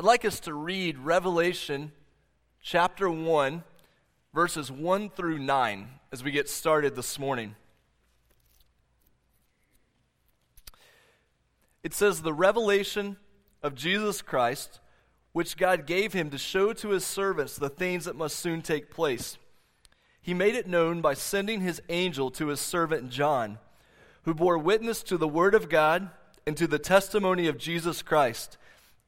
I'd like us to read Revelation chapter 1, verses 1 through 9 as we get started this morning. It says, The revelation of Jesus Christ, which God gave him to show to his servants the things that must soon take place. He made it known by sending his angel to his servant John, who bore witness to the word of God and to the testimony of Jesus Christ,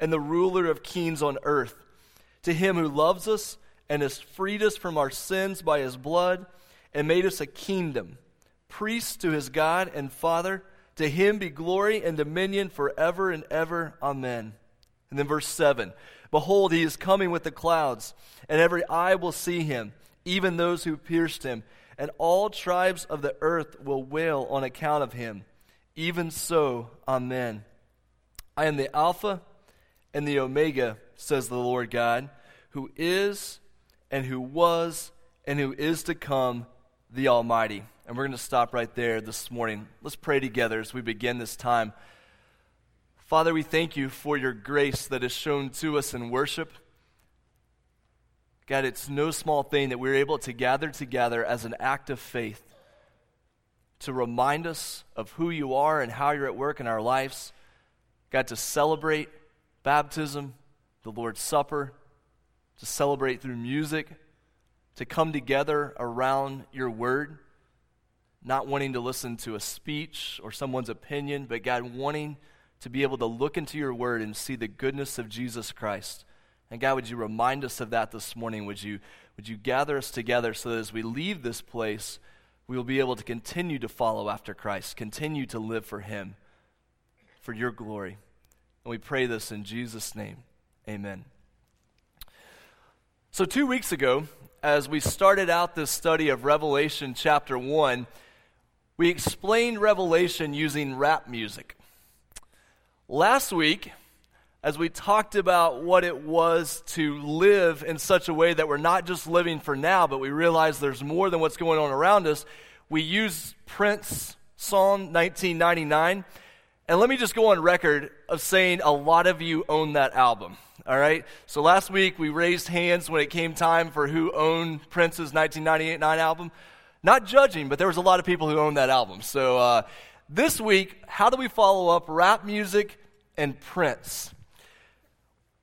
and the ruler of kings on earth. To him who loves us and has freed us from our sins by his blood, and made us a kingdom, priests to his God and Father. To him be glory and dominion forever and ever. Amen. And then verse 7 Behold, he is coming with the clouds, and every eye will see him, even those who pierced him, and all tribes of the earth will wail on account of him. Even so, Amen. I am the Alpha and the Omega, says the Lord God, who is, and who was, and who is to come, the Almighty. And we're going to stop right there this morning. Let's pray together as we begin this time. Father, we thank you for your grace that is shown to us in worship. God, it's no small thing that we're able to gather together as an act of faith to remind us of who you are and how you're at work in our lives. God, to celebrate baptism, the Lord's Supper, to celebrate through music, to come together around your word not wanting to listen to a speech or someone's opinion, but God wanting to be able to look into your word and see the goodness of Jesus Christ. And God, would you remind us of that this morning? Would you, would you gather us together so that as we leave this place, we will be able to continue to follow after Christ, continue to live for Him, for your glory. And we pray this in Jesus' name. Amen. So, two weeks ago, as we started out this study of Revelation chapter 1, we explained Revelation using rap music. Last week, as we talked about what it was to live in such a way that we're not just living for now, but we realize there's more than what's going on around us, we used Prince Psalm 1999. And let me just go on record of saying a lot of you own that album. All right? So last week we raised hands when it came time for who owned Prince's 1998 9 album. Not judging, but there was a lot of people who owned that album. So uh, this week, how do we follow up rap music and Prince?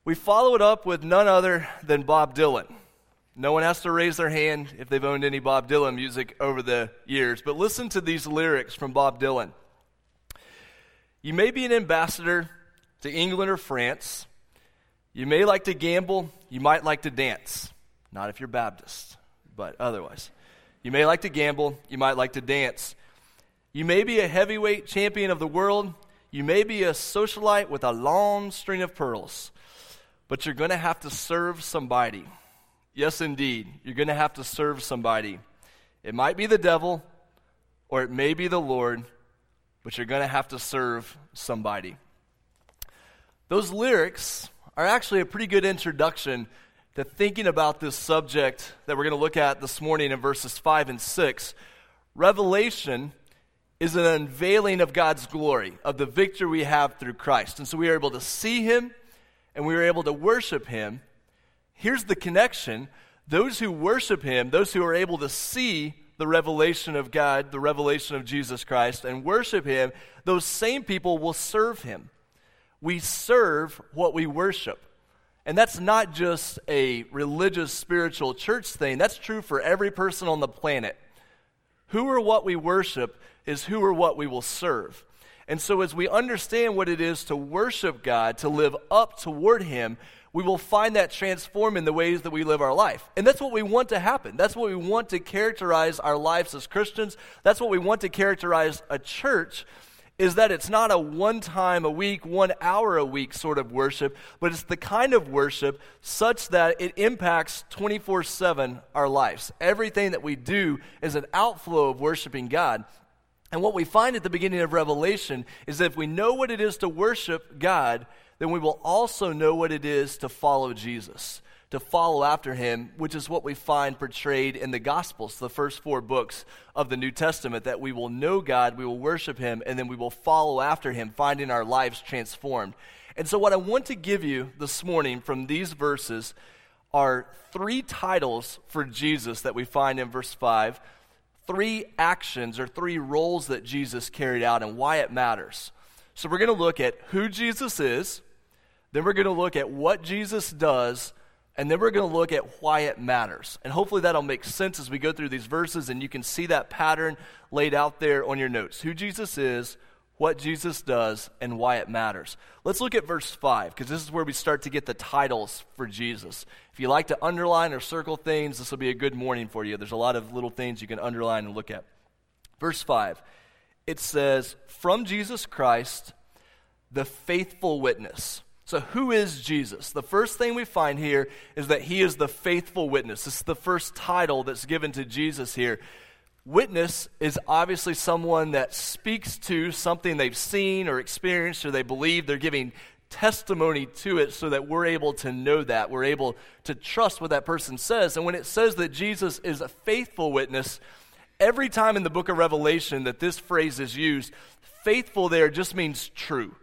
We follow it up with none other than Bob Dylan. No one has to raise their hand if they've owned any Bob Dylan music over the years, but listen to these lyrics from Bob Dylan. You may be an ambassador to England or France. You may like to gamble. You might like to dance. Not if you're Baptist, but otherwise. You may like to gamble, you might like to dance. You may be a heavyweight champion of the world, you may be a socialite with a long string of pearls, but you're going to have to serve somebody. Yes, indeed, you're going to have to serve somebody. It might be the devil, or it may be the Lord, but you're going to have to serve somebody. Those lyrics are actually a pretty good introduction to thinking about this subject that we're going to look at this morning in verses 5 and 6. Revelation is an unveiling of God's glory, of the victory we have through Christ. And so we are able to see Him and we are able to worship Him. Here's the connection those who worship Him, those who are able to see the revelation of God, the revelation of Jesus Christ, and worship Him, those same people will serve Him. We serve what we worship. And that's not just a religious, spiritual church thing. That's true for every person on the planet. Who or what we worship is who or what we will serve. And so, as we understand what it is to worship God, to live up toward Him, we will find that transform in the ways that we live our life. And that's what we want to happen. That's what we want to characterize our lives as Christians. That's what we want to characterize a church is that it's not a one time a week, one hour a week sort of worship, but it's the kind of worship such that it impacts 24 7 our lives. Everything that we do is an outflow of worshiping God. And what we find at the beginning of Revelation is that if we know what it is to worship God, then we will also know what it is to follow Jesus to follow after him, which is what we find portrayed in the Gospels, the first four books of the New Testament, that we will know God, we will worship him, and then we will follow after him, finding our lives transformed. And so, what I want to give you this morning from these verses are three titles for Jesus that we find in verse 5, three actions or three roles that Jesus carried out and why it matters. So, we're going to look at who Jesus is, then we're going to look at what Jesus does and then we're going to look at why it matters. And hopefully that'll make sense as we go through these verses and you can see that pattern laid out there on your notes. Who Jesus is, what Jesus does, and why it matters. Let's look at verse 5 because this is where we start to get the titles for Jesus. If you like to underline or circle things, this will be a good morning for you. There's a lot of little things you can underline and look at. Verse 5 it says, From Jesus Christ, the faithful witness. So, who is Jesus? The first thing we find here is that he is the faithful witness. This is the first title that's given to Jesus here. Witness is obviously someone that speaks to something they've seen or experienced or they believe. They're giving testimony to it so that we're able to know that. We're able to trust what that person says. And when it says that Jesus is a faithful witness, every time in the book of Revelation that this phrase is used, faithful there just means true.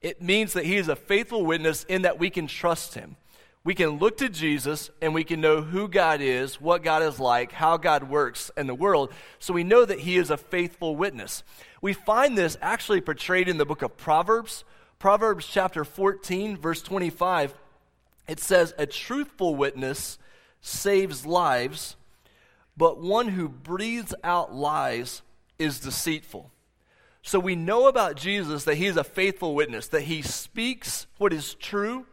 It means that he is a faithful witness in that we can trust him. We can look to Jesus and we can know who God is, what God is like, how God works in the world, so we know that he is a faithful witness. We find this actually portrayed in the book of Proverbs. Proverbs chapter 14, verse 25, it says, A truthful witness saves lives, but one who breathes out lies is deceitful. So we know about Jesus that he is a faithful witness, that he speaks what is true,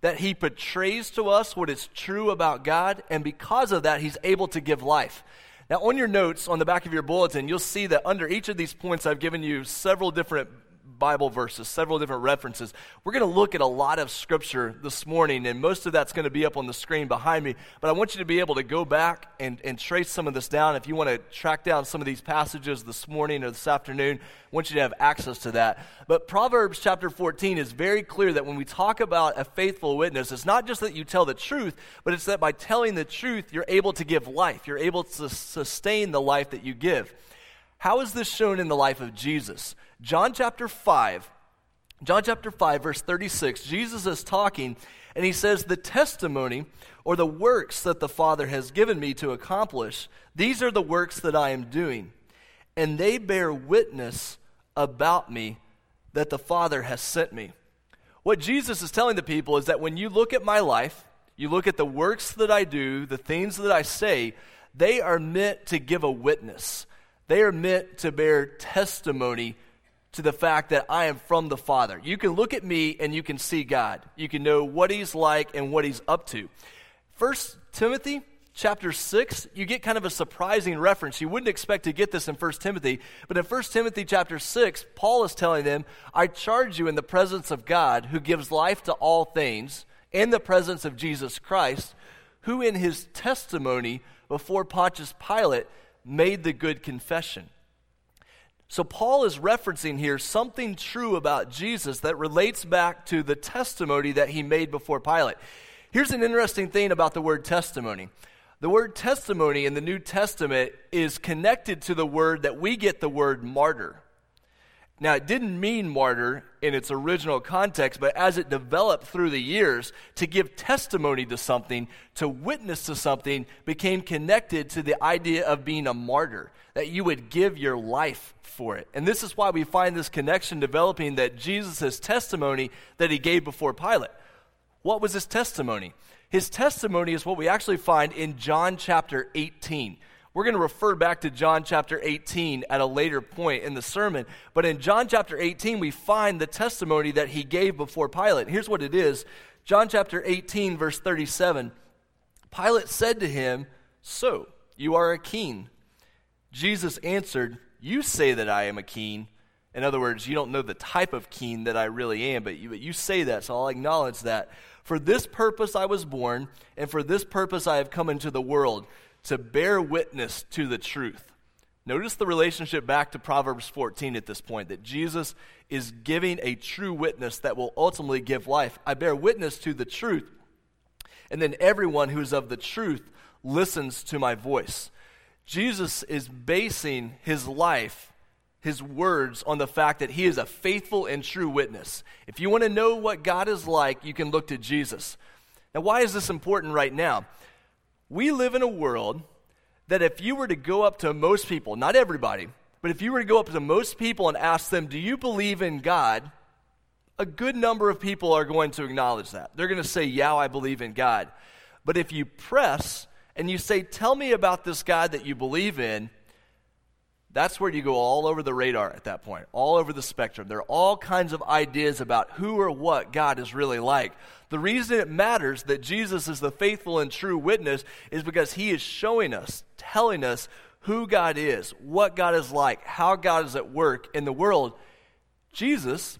that he portrays to us what is true about God, and because of that, he's able to give life. Now, on your notes on the back of your bulletin, you'll see that under each of these points, I've given you several different Bible verses, several different references. We're going to look at a lot of scripture this morning, and most of that's going to be up on the screen behind me. But I want you to be able to go back and, and trace some of this down. If you want to track down some of these passages this morning or this afternoon, I want you to have access to that. But Proverbs chapter 14 is very clear that when we talk about a faithful witness, it's not just that you tell the truth, but it's that by telling the truth, you're able to give life. You're able to sustain the life that you give. How is this shown in the life of Jesus? John chapter 5, John chapter 5, verse 36, Jesus is talking, and he says, The testimony or the works that the Father has given me to accomplish, these are the works that I am doing. And they bear witness about me that the Father has sent me. What Jesus is telling the people is that when you look at my life, you look at the works that I do, the things that I say, they are meant to give a witness. They are meant to bear testimony to the fact that I am from the Father. You can look at me and you can see God. You can know what He's like and what He's up to. First Timothy chapter 6, you get kind of a surprising reference. You wouldn't expect to get this in 1 Timothy, but in 1 Timothy chapter 6, Paul is telling them, I charge you in the presence of God, who gives life to all things, in the presence of Jesus Christ, who in his testimony before Pontius Pilate made the good confession. So, Paul is referencing here something true about Jesus that relates back to the testimony that he made before Pilate. Here's an interesting thing about the word testimony. The word testimony in the New Testament is connected to the word that we get the word martyr. Now, it didn't mean martyr in its original context, but as it developed through the years, to give testimony to something, to witness to something, became connected to the idea of being a martyr, that you would give your life for it. And this is why we find this connection developing that Jesus' testimony that he gave before Pilate. What was his testimony? His testimony is what we actually find in John chapter 18. We're going to refer back to John chapter 18 at a later point in the sermon. But in John chapter 18, we find the testimony that he gave before Pilate. Here's what it is John chapter 18, verse 37. Pilate said to him, So, you are a king. Jesus answered, You say that I am a king. In other words, you don't know the type of king that I really am, but you, but you say that, so I'll acknowledge that. For this purpose I was born, and for this purpose I have come into the world, to bear witness to the truth. Notice the relationship back to Proverbs 14 at this point that Jesus is giving a true witness that will ultimately give life. I bear witness to the truth, and then everyone who is of the truth listens to my voice. Jesus is basing his life, his words, on the fact that he is a faithful and true witness. If you want to know what God is like, you can look to Jesus. Now, why is this important right now? We live in a world that if you were to go up to most people, not everybody, but if you were to go up to most people and ask them, Do you believe in God? a good number of people are going to acknowledge that. They're going to say, Yeah, I believe in God. But if you press and you say, Tell me about this God that you believe in, that's where you go all over the radar at that point, all over the spectrum. There are all kinds of ideas about who or what God is really like. The reason it matters that Jesus is the faithful and true witness is because he is showing us, telling us who God is, what God is like, how God is at work in the world. Jesus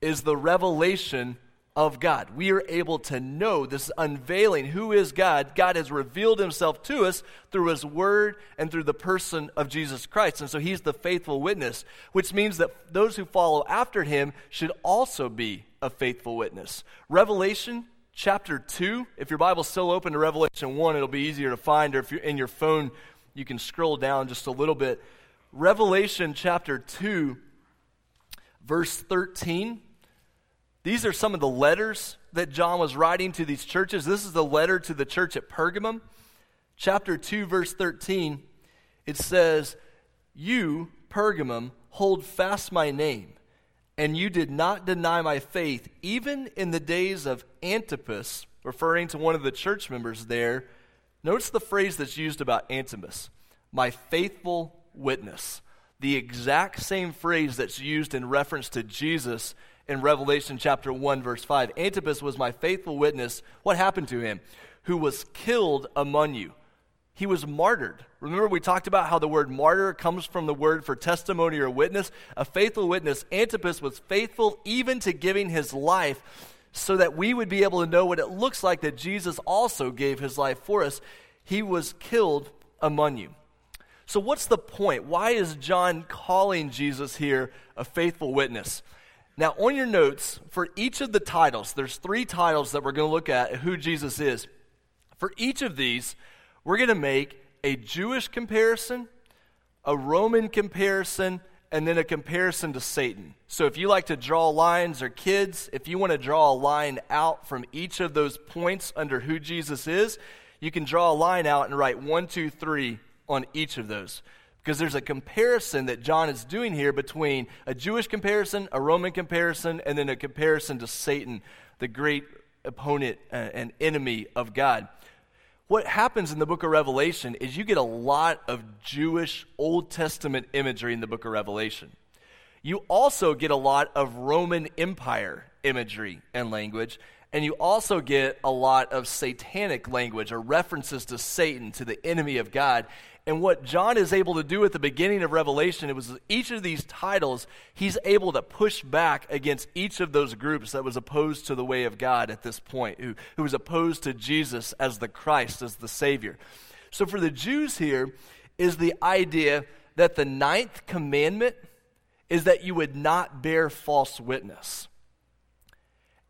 is the revelation of God. We are able to know this unveiling who is God. God has revealed himself to us through his word and through the person of Jesus Christ. And so he's the faithful witness, which means that those who follow after him should also be a faithful witness. Revelation chapter 2, if your Bible's still open to Revelation 1, it'll be easier to find, or if you're in your phone, you can scroll down just a little bit. Revelation chapter 2, verse 13 these are some of the letters that John was writing to these churches. This is the letter to the church at Pergamum. Chapter 2, verse 13, it says, You, Pergamum, hold fast my name, and you did not deny my faith, even in the days of Antipas, referring to one of the church members there. Notice the phrase that's used about Antipas, my faithful witness. The exact same phrase that's used in reference to Jesus in Revelation chapter 1, verse 5. Antipas was my faithful witness. What happened to him? Who was killed among you. He was martyred. Remember, we talked about how the word martyr comes from the word for testimony or witness. A faithful witness. Antipas was faithful even to giving his life so that we would be able to know what it looks like that Jesus also gave his life for us. He was killed among you. So, what's the point? Why is John calling Jesus here a faithful witness? Now, on your notes, for each of the titles, there's three titles that we're going to look at who Jesus is. For each of these, we're going to make a Jewish comparison, a Roman comparison, and then a comparison to Satan. So if you like to draw lines, or kids, if you want to draw a line out from each of those points under who Jesus is, you can draw a line out and write one, two, three on each of those because there's a comparison that John is doing here between a Jewish comparison, a Roman comparison, and then a comparison to Satan, the great opponent uh, and enemy of God. What happens in the book of Revelation is you get a lot of Jewish Old Testament imagery in the book of Revelation. You also get a lot of Roman Empire imagery and language, and you also get a lot of satanic language or references to Satan, to the enemy of God. And what John is able to do at the beginning of Revelation, it was each of these titles, he's able to push back against each of those groups that was opposed to the way of God at this point, who, who was opposed to Jesus as the Christ, as the Savior. So for the Jews here, is the idea that the ninth commandment is that you would not bear false witness.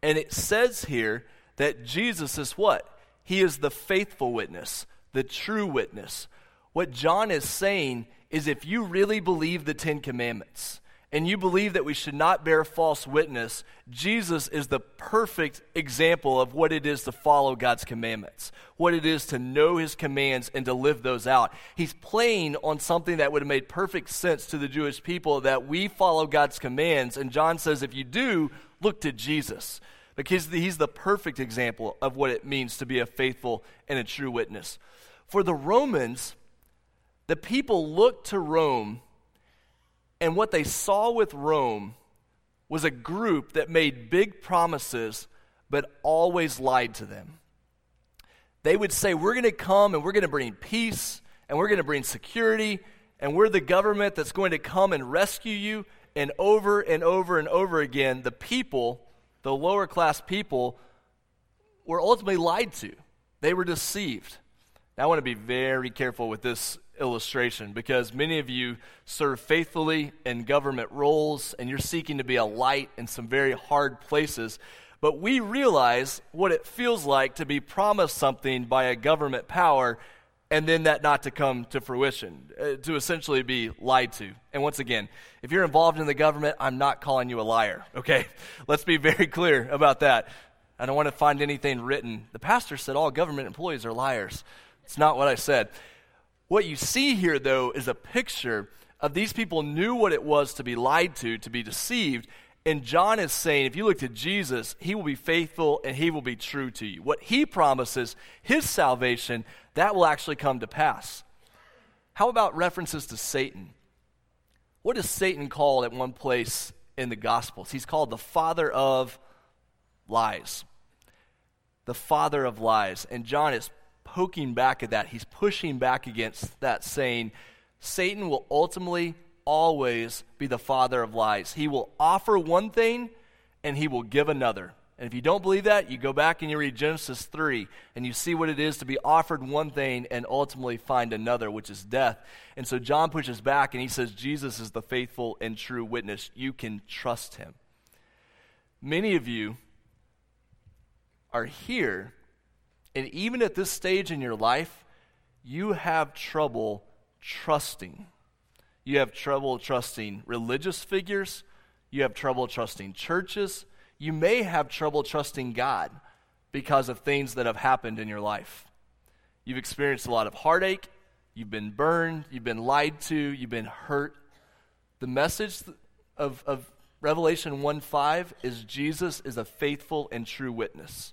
And it says here that Jesus is what? He is the faithful witness, the true witness, what John is saying is if you really believe the Ten Commandments and you believe that we should not bear false witness, Jesus is the perfect example of what it is to follow God's commandments, what it is to know his commands and to live those out. He's playing on something that would have made perfect sense to the Jewish people that we follow God's commands. And John says, if you do, look to Jesus because he's the perfect example of what it means to be a faithful and a true witness. For the Romans, the people looked to Rome, and what they saw with Rome was a group that made big promises but always lied to them. They would say, We're going to come and we're going to bring peace and we're going to bring security and we're the government that's going to come and rescue you. And over and over and over again, the people, the lower class people, were ultimately lied to. They were deceived. Now, I want to be very careful with this illustration because many of you serve faithfully in government roles and you're seeking to be a light in some very hard places. But we realize what it feels like to be promised something by a government power and then that not to come to fruition, uh, to essentially be lied to. And once again, if you're involved in the government, I'm not calling you a liar, okay? Let's be very clear about that. I don't want to find anything written. The pastor said all government employees are liars. It's not what I said. What you see here, though, is a picture of these people knew what it was to be lied to, to be deceived. And John is saying, if you look to Jesus, he will be faithful and he will be true to you. What he promises, his salvation, that will actually come to pass. How about references to Satan? What is Satan called at one place in the Gospels? He's called the father of lies. The father of lies. And John is poking back at that. He's pushing back against that, saying, Satan will ultimately always be the father of lies. He will offer one thing and he will give another. And if you don't believe that, you go back and you read Genesis 3 and you see what it is to be offered one thing and ultimately find another, which is death. And so John pushes back and he says, Jesus is the faithful and true witness. You can trust him. Many of you are here and even at this stage in your life, you have trouble trusting. You have trouble trusting religious figures. You have trouble trusting churches. You may have trouble trusting God because of things that have happened in your life. You've experienced a lot of heartache. You've been burned. You've been lied to. You've been hurt. The message of, of Revelation 1 5 is Jesus is a faithful and true witness.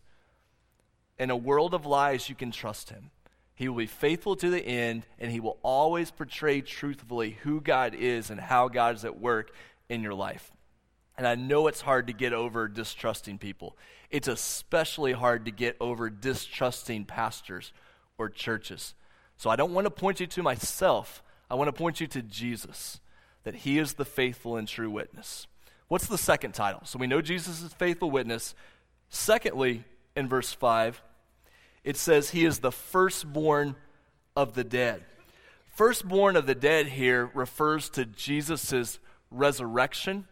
In a world of lies, you can trust him. He will be faithful to the end, and he will always portray truthfully who God is and how God is at work in your life. And I know it's hard to get over distrusting people. It's especially hard to get over distrusting pastors or churches. So I don't want to point you to myself. I want to point you to Jesus, that he is the faithful and true witness. What's the second title? So we know Jesus is faithful witness. Secondly, in verse 5, it says he is the firstborn of the dead. Firstborn of the dead here refers to Jesus' resurrection,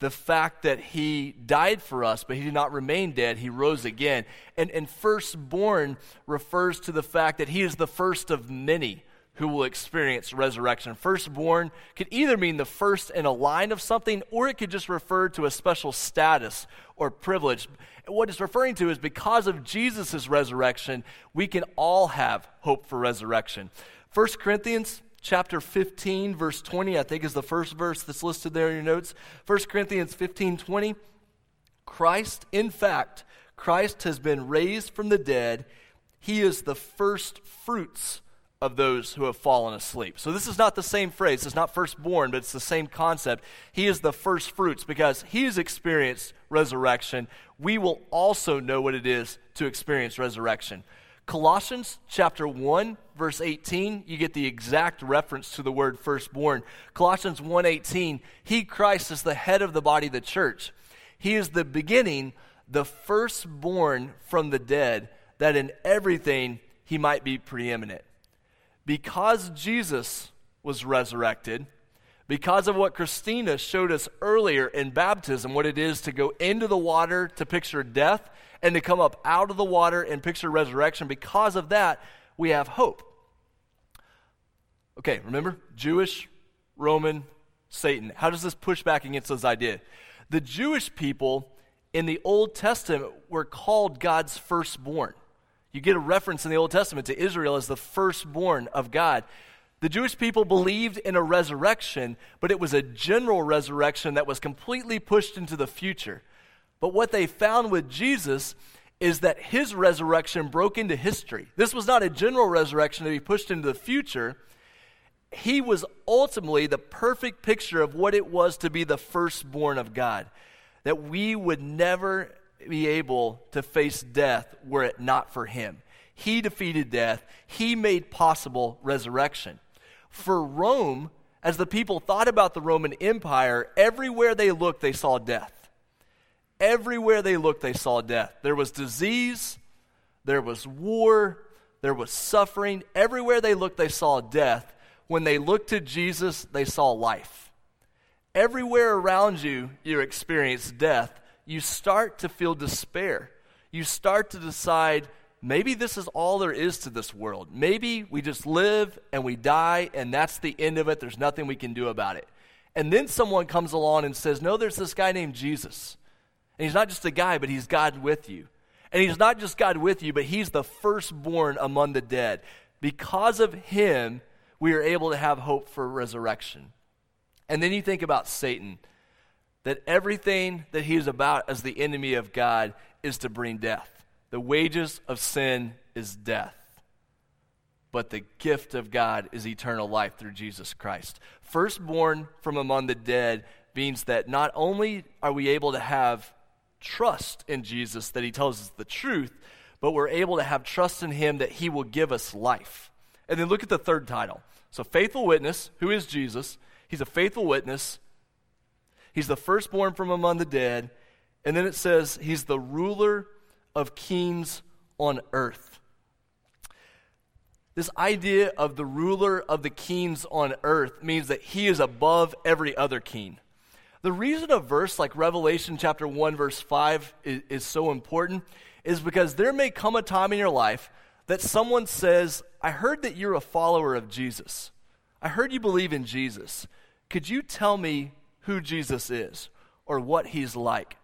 the fact that he died for us, but he did not remain dead, he rose again. And, and firstborn refers to the fact that he is the first of many who will experience resurrection. Firstborn could either mean the first in a line of something, or it could just refer to a special status or privilege. What it's referring to is because of Jesus' resurrection, we can all have hope for resurrection. 1 Corinthians chapter 15, verse 20, I think is the first verse that's listed there in your notes. 1 Corinthians 15, 20. Christ, in fact, Christ has been raised from the dead. He is the first fruits of those who have fallen asleep. So this is not the same phrase. It's not firstborn, but it's the same concept. He is the first fruits because he has experienced resurrection. We will also know what it is to experience resurrection. Colossians chapter 1 verse 18, you get the exact reference to the word firstborn. Colossians 1:18, he Christ is the head of the body the church. He is the beginning, the firstborn from the dead, that in everything he might be preeminent because Jesus was resurrected, because of what Christina showed us earlier in baptism, what it is to go into the water to picture death and to come up out of the water and picture resurrection, because of that, we have hope. Okay, remember? Jewish, Roman, Satan. How does this push back against this idea? The Jewish people in the Old Testament were called God's firstborn. You get a reference in the Old Testament to Israel as the firstborn of God. The Jewish people believed in a resurrection, but it was a general resurrection that was completely pushed into the future. But what they found with Jesus is that his resurrection broke into history. This was not a general resurrection to be pushed into the future. He was ultimately the perfect picture of what it was to be the firstborn of God. That we would never be able to face death were it not for him. He defeated death, he made possible resurrection. For Rome, as the people thought about the Roman Empire, everywhere they looked, they saw death. Everywhere they looked, they saw death. There was disease, there was war, there was suffering. Everywhere they looked, they saw death. When they looked to Jesus, they saw life. Everywhere around you, you experience death. You start to feel despair. You start to decide, maybe this is all there is to this world. Maybe we just live and we die, and that's the end of it. There's nothing we can do about it. And then someone comes along and says, No, there's this guy named Jesus. And he's not just a guy, but he's God with you. And he's not just God with you, but he's the firstborn among the dead. Because of him, we are able to have hope for resurrection. And then you think about Satan, that everything that he is about as the enemy of God is to bring death. The wages of sin is death. But the gift of God is eternal life through Jesus Christ. Firstborn from among the dead means that not only are we able to have trust in Jesus that he tells us the truth, but we're able to have trust in him that he will give us life. And then look at the third title. So, faithful witness, who is Jesus? He's a faithful witness. He's the firstborn from among the dead. And then it says, He's the ruler of kings on earth. This idea of the ruler of the kings on earth means that he is above every other king. The reason a verse like Revelation chapter 1, verse 5 is, is, so important is because there may come a time in your life that someone says, I heard that you're a follower of Jesus. I heard you believe in Jesus. Could you tell me who Jesus is or what he's like?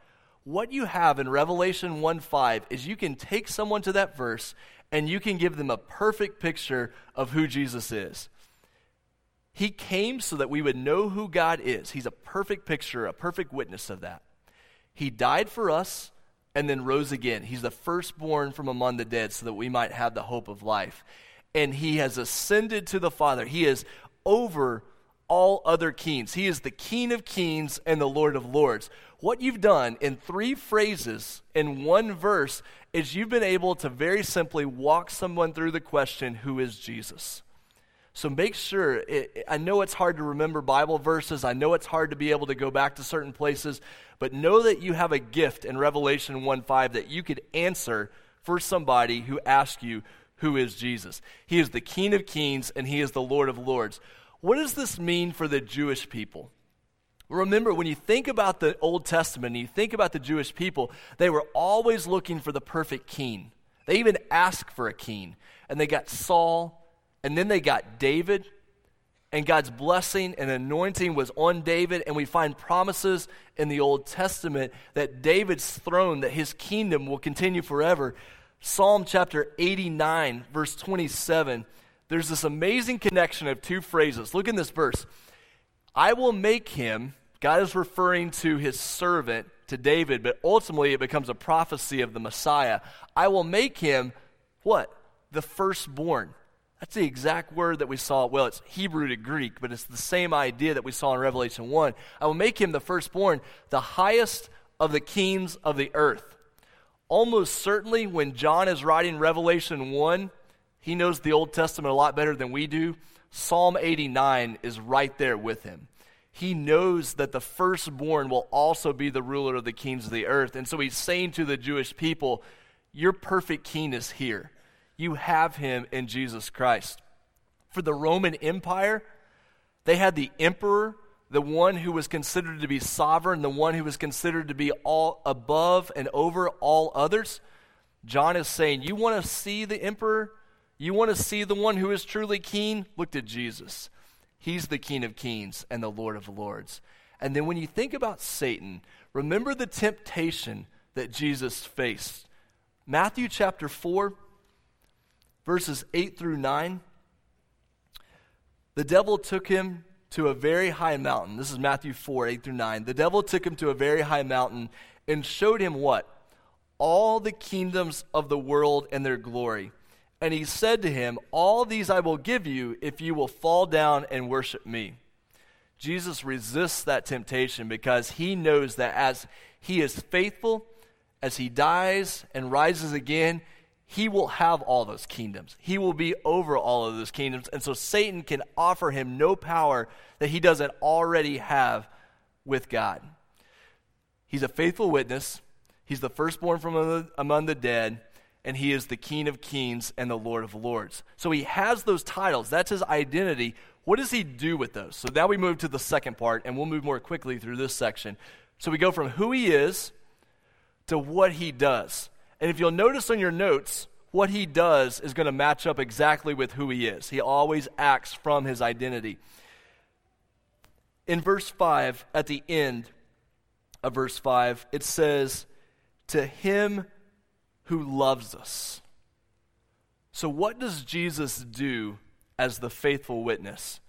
What you have in Revelation 1 5 is you can take someone to that verse and you can give them a perfect picture of who Jesus is. He came so that we would know who God is. He's a perfect picture, a perfect witness of that. He died for us and then rose again. He's the firstborn from among the dead so that we might have the hope of life. And he has ascended to the Father. He is over all other kings. He is the King of kings and the Lord of lords. What you've done in three phrases in one verse is you've been able to very simply walk someone through the question, Who is Jesus? So make sure, it, I know it's hard to remember Bible verses. I know it's hard to be able to go back to certain places, but know that you have a gift in Revelation 1 5 that you could answer for somebody who asks you, Who is Jesus? He is the King of kings and He is the Lord of lords. What does this mean for the Jewish people? Remember, when you think about the Old Testament and you think about the Jewish people, they were always looking for the perfect king. They even asked for a king. And they got Saul, and then they got David, and God's blessing and anointing was on David. And we find promises in the Old Testament that David's throne, that his kingdom will continue forever. Psalm chapter 89, verse 27, there's this amazing connection of two phrases. Look in this verse I will make him, God is referring to his servant, to David, but ultimately it becomes a prophecy of the Messiah. I will make him what? The firstborn. That's the exact word that we saw. Well, it's Hebrew to Greek, but it's the same idea that we saw in Revelation 1. I will make him the firstborn, the highest of the kings of the earth. Almost certainly, when John is writing Revelation 1, he knows the Old Testament a lot better than we do. Psalm 89 is right there with him. He knows that the firstborn will also be the ruler of the kings of the earth. And so he's saying to the Jewish people, Your perfect king is here you have him in Jesus Christ. For the Roman Empire, they had the emperor, the one who was considered to be sovereign, the one who was considered to be all above and over all others. John is saying, You want to see the emperor? You want to see the one who is truly king? Look to Jesus. He's the King of kings and the Lord of lords. And then when you think about Satan, remember the temptation that Jesus faced. Matthew chapter 4 verses 8 through 9. The devil took him to a very high mountain. This is Matthew 4, 8 through 9. The devil took him to a very high mountain and showed him what? All the kingdoms of the world and their glory. And he said to him, All these I will give you if you will fall down and worship me. Jesus resists that temptation because he knows that as he is faithful, as he dies and rises again, he will have all those kingdoms. He will be over all of those kingdoms. And so Satan can offer him no power that he doesn't already have with God. He's a faithful witness. He's the firstborn from among the dead, and he is the King of kings and the Lord of lords. So he has those titles. That's his identity. What does he do with those? So now we move to the second part, and we'll move more quickly through this section. So we go from who he is to what he does. And if you'll notice on your notes, what he does is going to match up exactly with who he is. He always acts from his identity. In verse 5, at the end of verse 5, it says, To him who loves us. So, what does Jesus do as the faithful witness?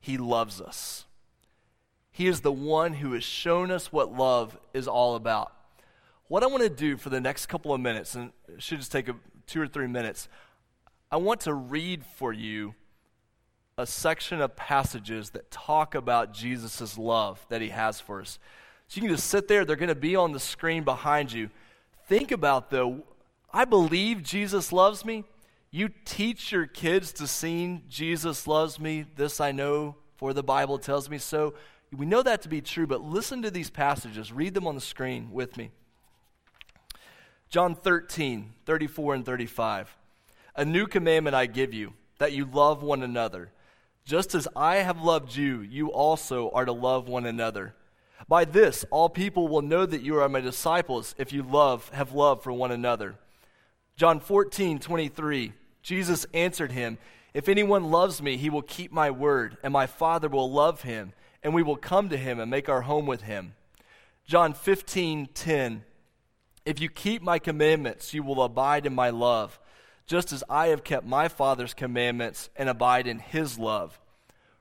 He loves us. He is the one who has shown us what love is all about. What I want to do for the next couple of minutes, and it should just take a, two or three minutes, I want to read for you a section of passages that talk about Jesus' love that he has for us. So you can just sit there, they're going to be on the screen behind you. Think about, though, I believe Jesus loves me. You teach your kids to sing, Jesus loves me, this I know, for the Bible tells me so. We know that to be true, but listen to these passages. Read them on the screen with me. John 13, 34 and 35. A new commandment I give you, that you love one another. Just as I have loved you, you also are to love one another. By this, all people will know that you are my disciples if you love, have love for one another. John 14, 23. Jesus answered him, If anyone loves me, he will keep my word, and my Father will love him, and we will come to him and make our home with him. John 15, 10. If you keep my commandments, you will abide in my love, just as I have kept my Father's commandments and abide in his love.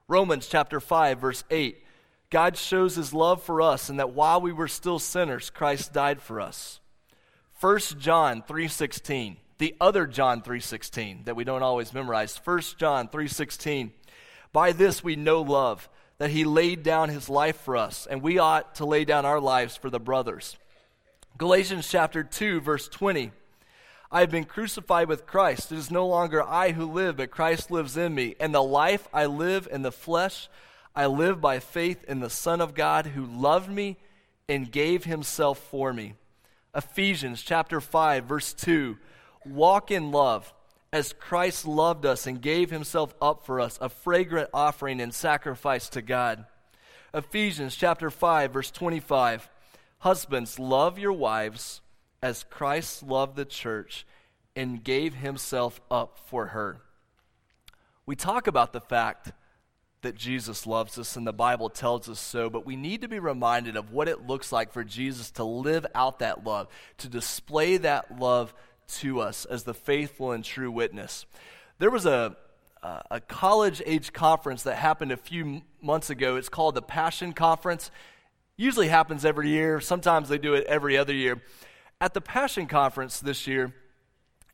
Romans chapter 5 verse 8. God shows his love for us and that while we were still sinners, Christ died for us. 1 John 3:16. The other John 3:16 that we don't always memorize. 1 John 3:16. By this we know love, that he laid down his life for us, and we ought to lay down our lives for the brothers. Galatians chapter 2, verse 20. I have been crucified with Christ. It is no longer I who live, but Christ lives in me. And the life I live in the flesh, I live by faith in the Son of God who loved me and gave himself for me. Ephesians chapter 5, verse 2. Walk in love as Christ loved us and gave himself up for us, a fragrant offering and sacrifice to God. Ephesians chapter 5, verse 25. Husbands, love your wives as Christ loved the church and gave himself up for her. We talk about the fact that Jesus loves us and the Bible tells us so, but we need to be reminded of what it looks like for Jesus to live out that love, to display that love to us as the faithful and true witness. There was a, a college age conference that happened a few months ago. It's called the Passion Conference usually happens every year. Sometimes they do it every other year. At the Passion Conference this year,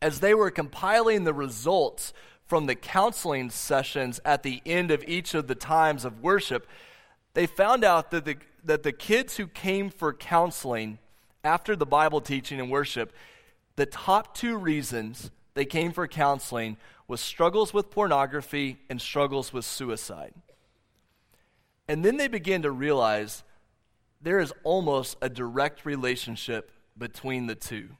as they were compiling the results from the counseling sessions at the end of each of the times of worship, they found out that the, that the kids who came for counseling after the Bible teaching and worship, the top two reasons they came for counseling was struggles with pornography and struggles with suicide. And then they began to realize there is almost a direct relationship between the two.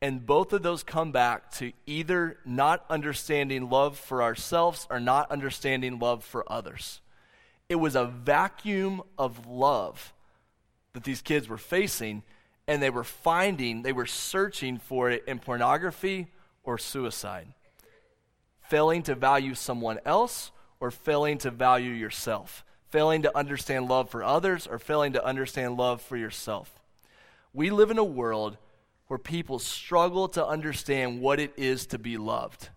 And both of those come back to either not understanding love for ourselves or not understanding love for others. It was a vacuum of love that these kids were facing, and they were finding, they were searching for it in pornography or suicide. Failing to value someone else or failing to value yourself failing to understand love for others, or failing to understand love for yourself. We live in a world where people struggle to understand what it is to be loved.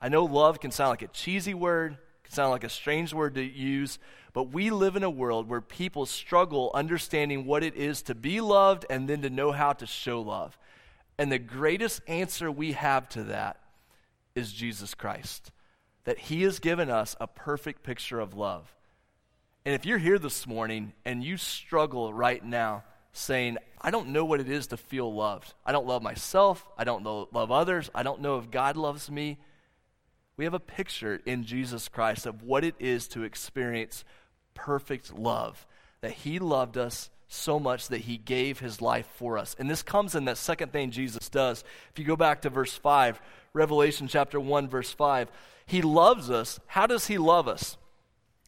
I know love can sound like a cheesy word, can sound like a strange word to use, but we live in a world where people struggle understanding what it is to be loved and then to know how to show love. And the greatest answer we have to that is Jesus Christ. That he has given us a perfect picture of love. And if you're here this morning and you struggle right now saying, I don't know what it is to feel loved. I don't love myself. I don't know, love others. I don't know if God loves me. We have a picture in Jesus Christ of what it is to experience perfect love, that He loved us so much that He gave His life for us. And this comes in that second thing Jesus does. If you go back to verse 5, Revelation chapter 1, verse 5, He loves us. How does He love us?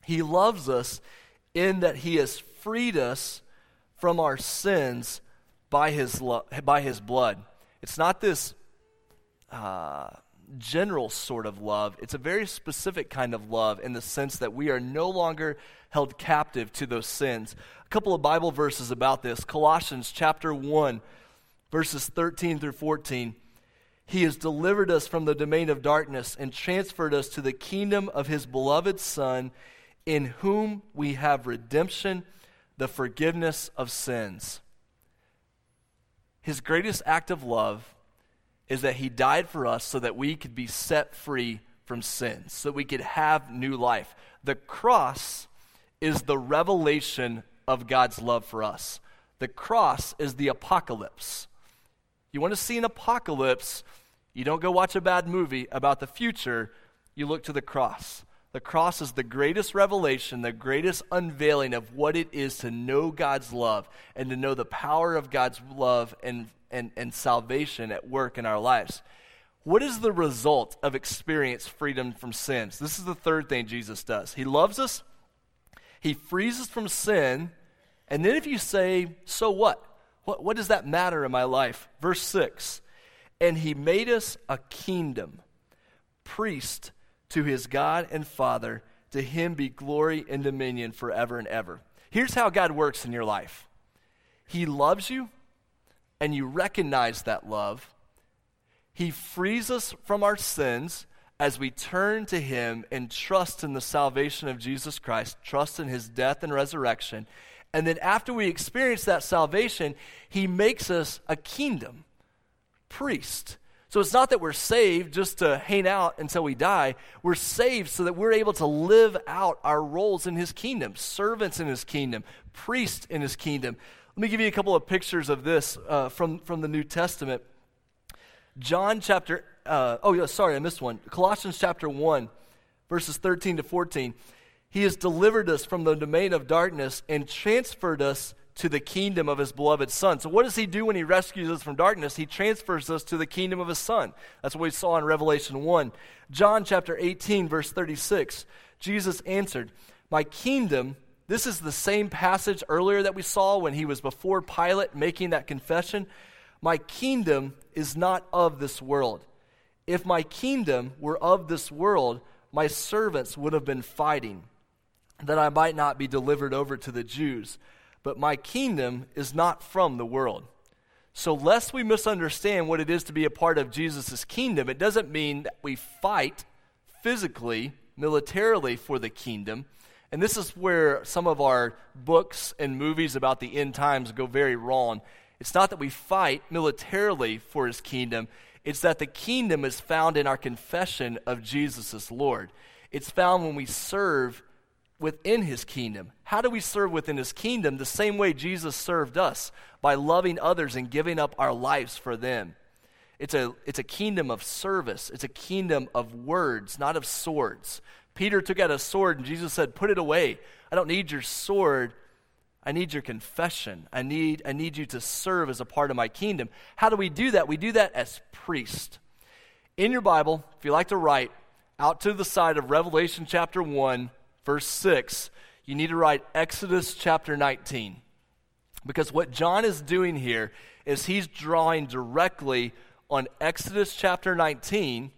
He loves us in that He has freed us from our sins by His, lo- by his blood. It's not this. Uh, general sort of love. It's a very specific kind of love in the sense that we are no longer held captive to those sins. A couple of Bible verses about this Colossians chapter 1, verses 13 through 14. He has delivered us from the domain of darkness and transferred us to the kingdom of his beloved Son, in whom we have redemption, the forgiveness of sins. His greatest act of love is that he died for us so that we could be set free from sin, so we could have new life. The cross is the revelation of God's love for us. The cross is the apocalypse. You want to see an apocalypse, you don't go watch a bad movie about the future, you look to the cross. The cross is the greatest revelation, the greatest unveiling of what it is to know God's love and to know the power of God's love and and, and salvation at work in our lives. What is the result of experience freedom from sins? This is the third thing Jesus does. He loves us, He frees us from sin, and then if you say, So what? What, what does that matter in my life? Verse 6 And He made us a kingdom, priest to His God and Father. To Him be glory and dominion forever and ever. Here's how God works in your life He loves you and you recognize that love, He frees us from our sins as we turn to Him and trust in the salvation of Jesus Christ, trust in His death and resurrection. And then after we experience that salvation, He makes us a kingdom, priest. So it's not that we're saved just to hang out until we die. We're saved so that we're able to live out our roles in His kingdom, servants in His kingdom, priests in His kingdom. Let me give you a couple of pictures of this uh, from, from the New Testament. John chapter, uh, oh, yeah, sorry, I missed one. Colossians chapter 1, verses 13 to 14. He has delivered us from the domain of darkness and transferred us to the kingdom of his beloved Son. So, what does he do when he rescues us from darkness? He transfers us to the kingdom of his Son. That's what we saw in Revelation 1. John chapter 18, verse 36. Jesus answered, My kingdom this is the same passage earlier that we saw when he was before Pilate making that confession. My kingdom is not of this world. If my kingdom were of this world, my servants would have been fighting, that I might not be delivered over to the Jews. But my kingdom is not from the world. So, lest we misunderstand what it is to be a part of Jesus' kingdom, it doesn't mean that we fight physically, militarily for the kingdom. And this is where some of our books and movies about the end times go very wrong. It's not that we fight militarily for his kingdom, it's that the kingdom is found in our confession of Jesus as Lord. It's found when we serve within his kingdom. How do we serve within his kingdom? The same way Jesus served us by loving others and giving up our lives for them. It's a, it's a kingdom of service. It's a kingdom of words, not of swords. Peter took out a sword and Jesus said, Put it away. I don't need your sword. I need your confession. I need, I need you to serve as a part of my kingdom. How do we do that? We do that as priests. In your Bible, if you like to write, out to the side of Revelation chapter 1, verse 6, you need to write Exodus chapter 19. Because what John is doing here is he's drawing directly on Exodus chapter 19,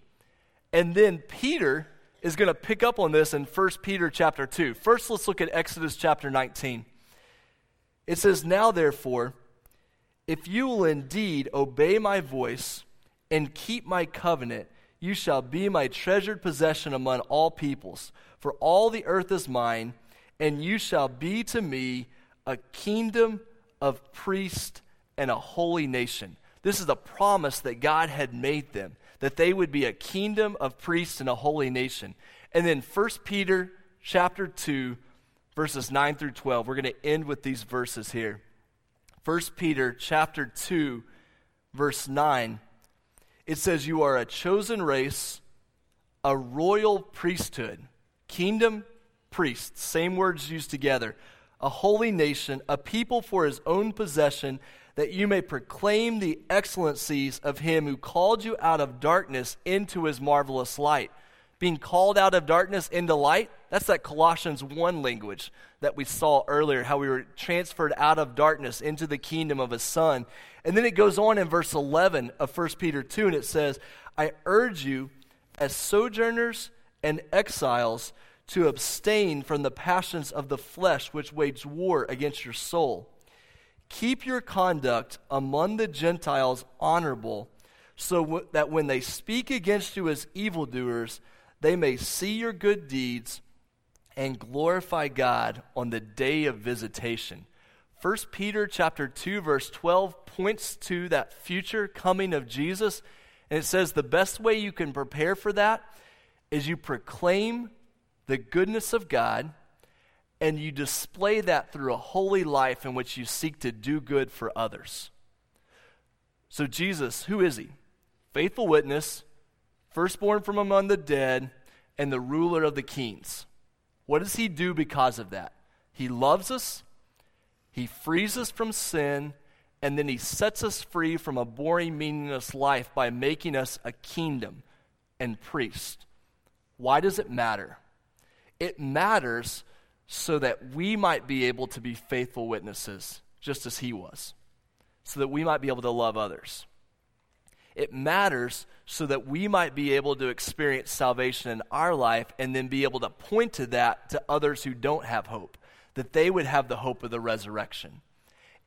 and then Peter is going to pick up on this in 1 Peter chapter 2. First, let's look at Exodus chapter 19. It says, Now therefore, if you will indeed obey my voice and keep my covenant, you shall be my treasured possession among all peoples. For all the earth is mine, and you shall be to me a kingdom of priests and a holy nation. This is a promise that God had made them that they would be a kingdom of priests and a holy nation. And then 1 Peter chapter 2 verses 9 through 12. We're going to end with these verses here. 1 Peter chapter 2 verse 9 it says you are a chosen race, a royal priesthood, kingdom priests, same words used together, a holy nation, a people for his own possession, that you may proclaim the excellencies of him who called you out of darkness into his marvelous light. Being called out of darkness into light, that's that Colossians 1 language that we saw earlier, how we were transferred out of darkness into the kingdom of his son. And then it goes on in verse 11 of 1 Peter 2, and it says, I urge you, as sojourners and exiles, to abstain from the passions of the flesh which wage war against your soul. Keep your conduct among the Gentiles honorable, so w- that when they speak against you as evildoers, they may see your good deeds and glorify God on the day of visitation. 1 Peter chapter 2 verse 12 points to that future coming of Jesus and it says the best way you can prepare for that is you proclaim the goodness of God, and you display that through a holy life in which you seek to do good for others. So, Jesus, who is he? Faithful witness, firstborn from among the dead, and the ruler of the kings. What does he do because of that? He loves us, he frees us from sin, and then he sets us free from a boring, meaningless life by making us a kingdom and priest. Why does it matter? It matters so that we might be able to be faithful witnesses, just as he was, so that we might be able to love others. It matters so that we might be able to experience salvation in our life and then be able to point to that to others who don't have hope, that they would have the hope of the resurrection.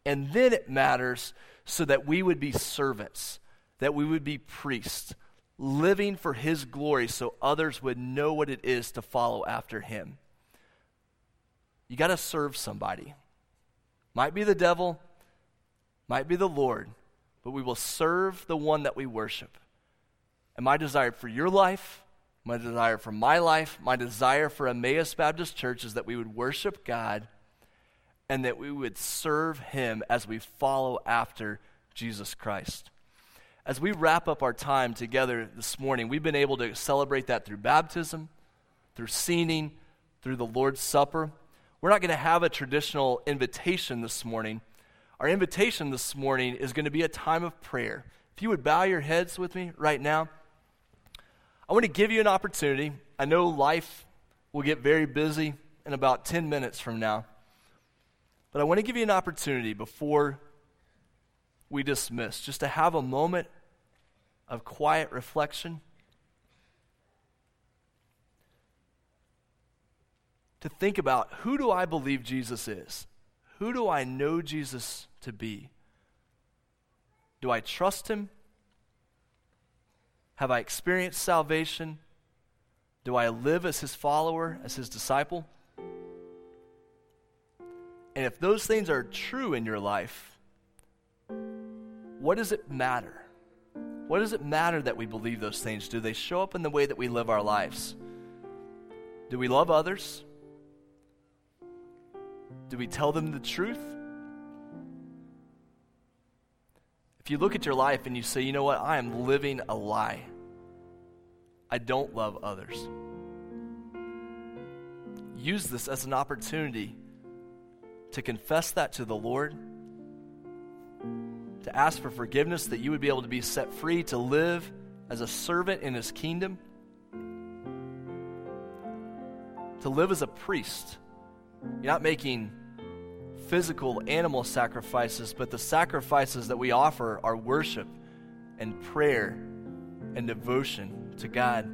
And then it matters so that we would be servants, that we would be priests, living for His glory so others would know what it is to follow after Him. You got to serve somebody. Might be the devil, might be the Lord, but we will serve the one that we worship. And my desire for your life, my desire for my life, my desire for Emmaus Baptist Church is that we would worship God and that we would serve Him as we follow after Jesus Christ as we wrap up our time together this morning, we've been able to celebrate that through baptism, through singing, through the Lord's Supper. We're not going to have a traditional invitation this morning. Our invitation this morning is going to be a time of prayer. If you would bow your heads with me right now, I want to give you an opportunity. I know life will get very busy in about 10 minutes from now, but I want to give you an opportunity before we dismiss, just to have a moment of quiet reflection. To think about who do I believe Jesus is? Who do I know Jesus to be? Do I trust him? Have I experienced salvation? Do I live as his follower, as his disciple? And if those things are true in your life, what does it matter? What does it matter that we believe those things? Do they show up in the way that we live our lives? Do we love others? Do we tell them the truth? If you look at your life and you say, you know what, I am living a lie, I don't love others. Use this as an opportunity to confess that to the Lord to ask for forgiveness, that you would be able to be set free to live as a servant in his kingdom, to live as a priest. You're not making physical animal sacrifices, but the sacrifices that we offer are worship and prayer and devotion to God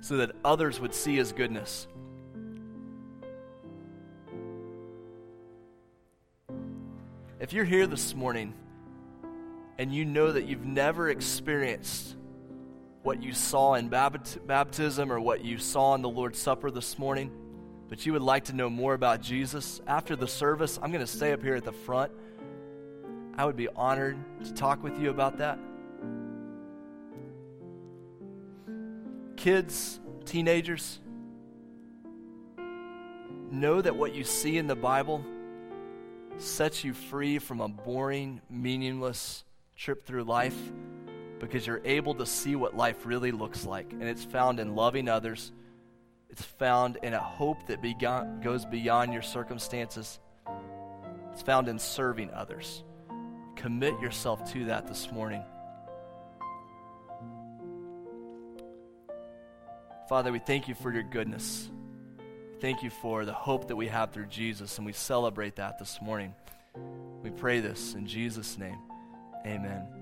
so that others would see his goodness. If you're here this morning and you know that you've never experienced what you saw in baptism or what you saw in the Lord's Supper this morning, but you would like to know more about Jesus, after the service, I'm going to stay up here at the front. I would be honored to talk with you about that. Kids, teenagers, know that what you see in the Bible sets you free from a boring, meaningless trip through life because you're able to see what life really looks like. And it's found in loving others, it's found in a hope that begon, goes beyond your circumstances, it's found in serving others. Commit yourself to that this morning. Father, we thank you for your goodness. Thank you for the hope that we have through Jesus, and we celebrate that this morning. We pray this in Jesus' name. Amen.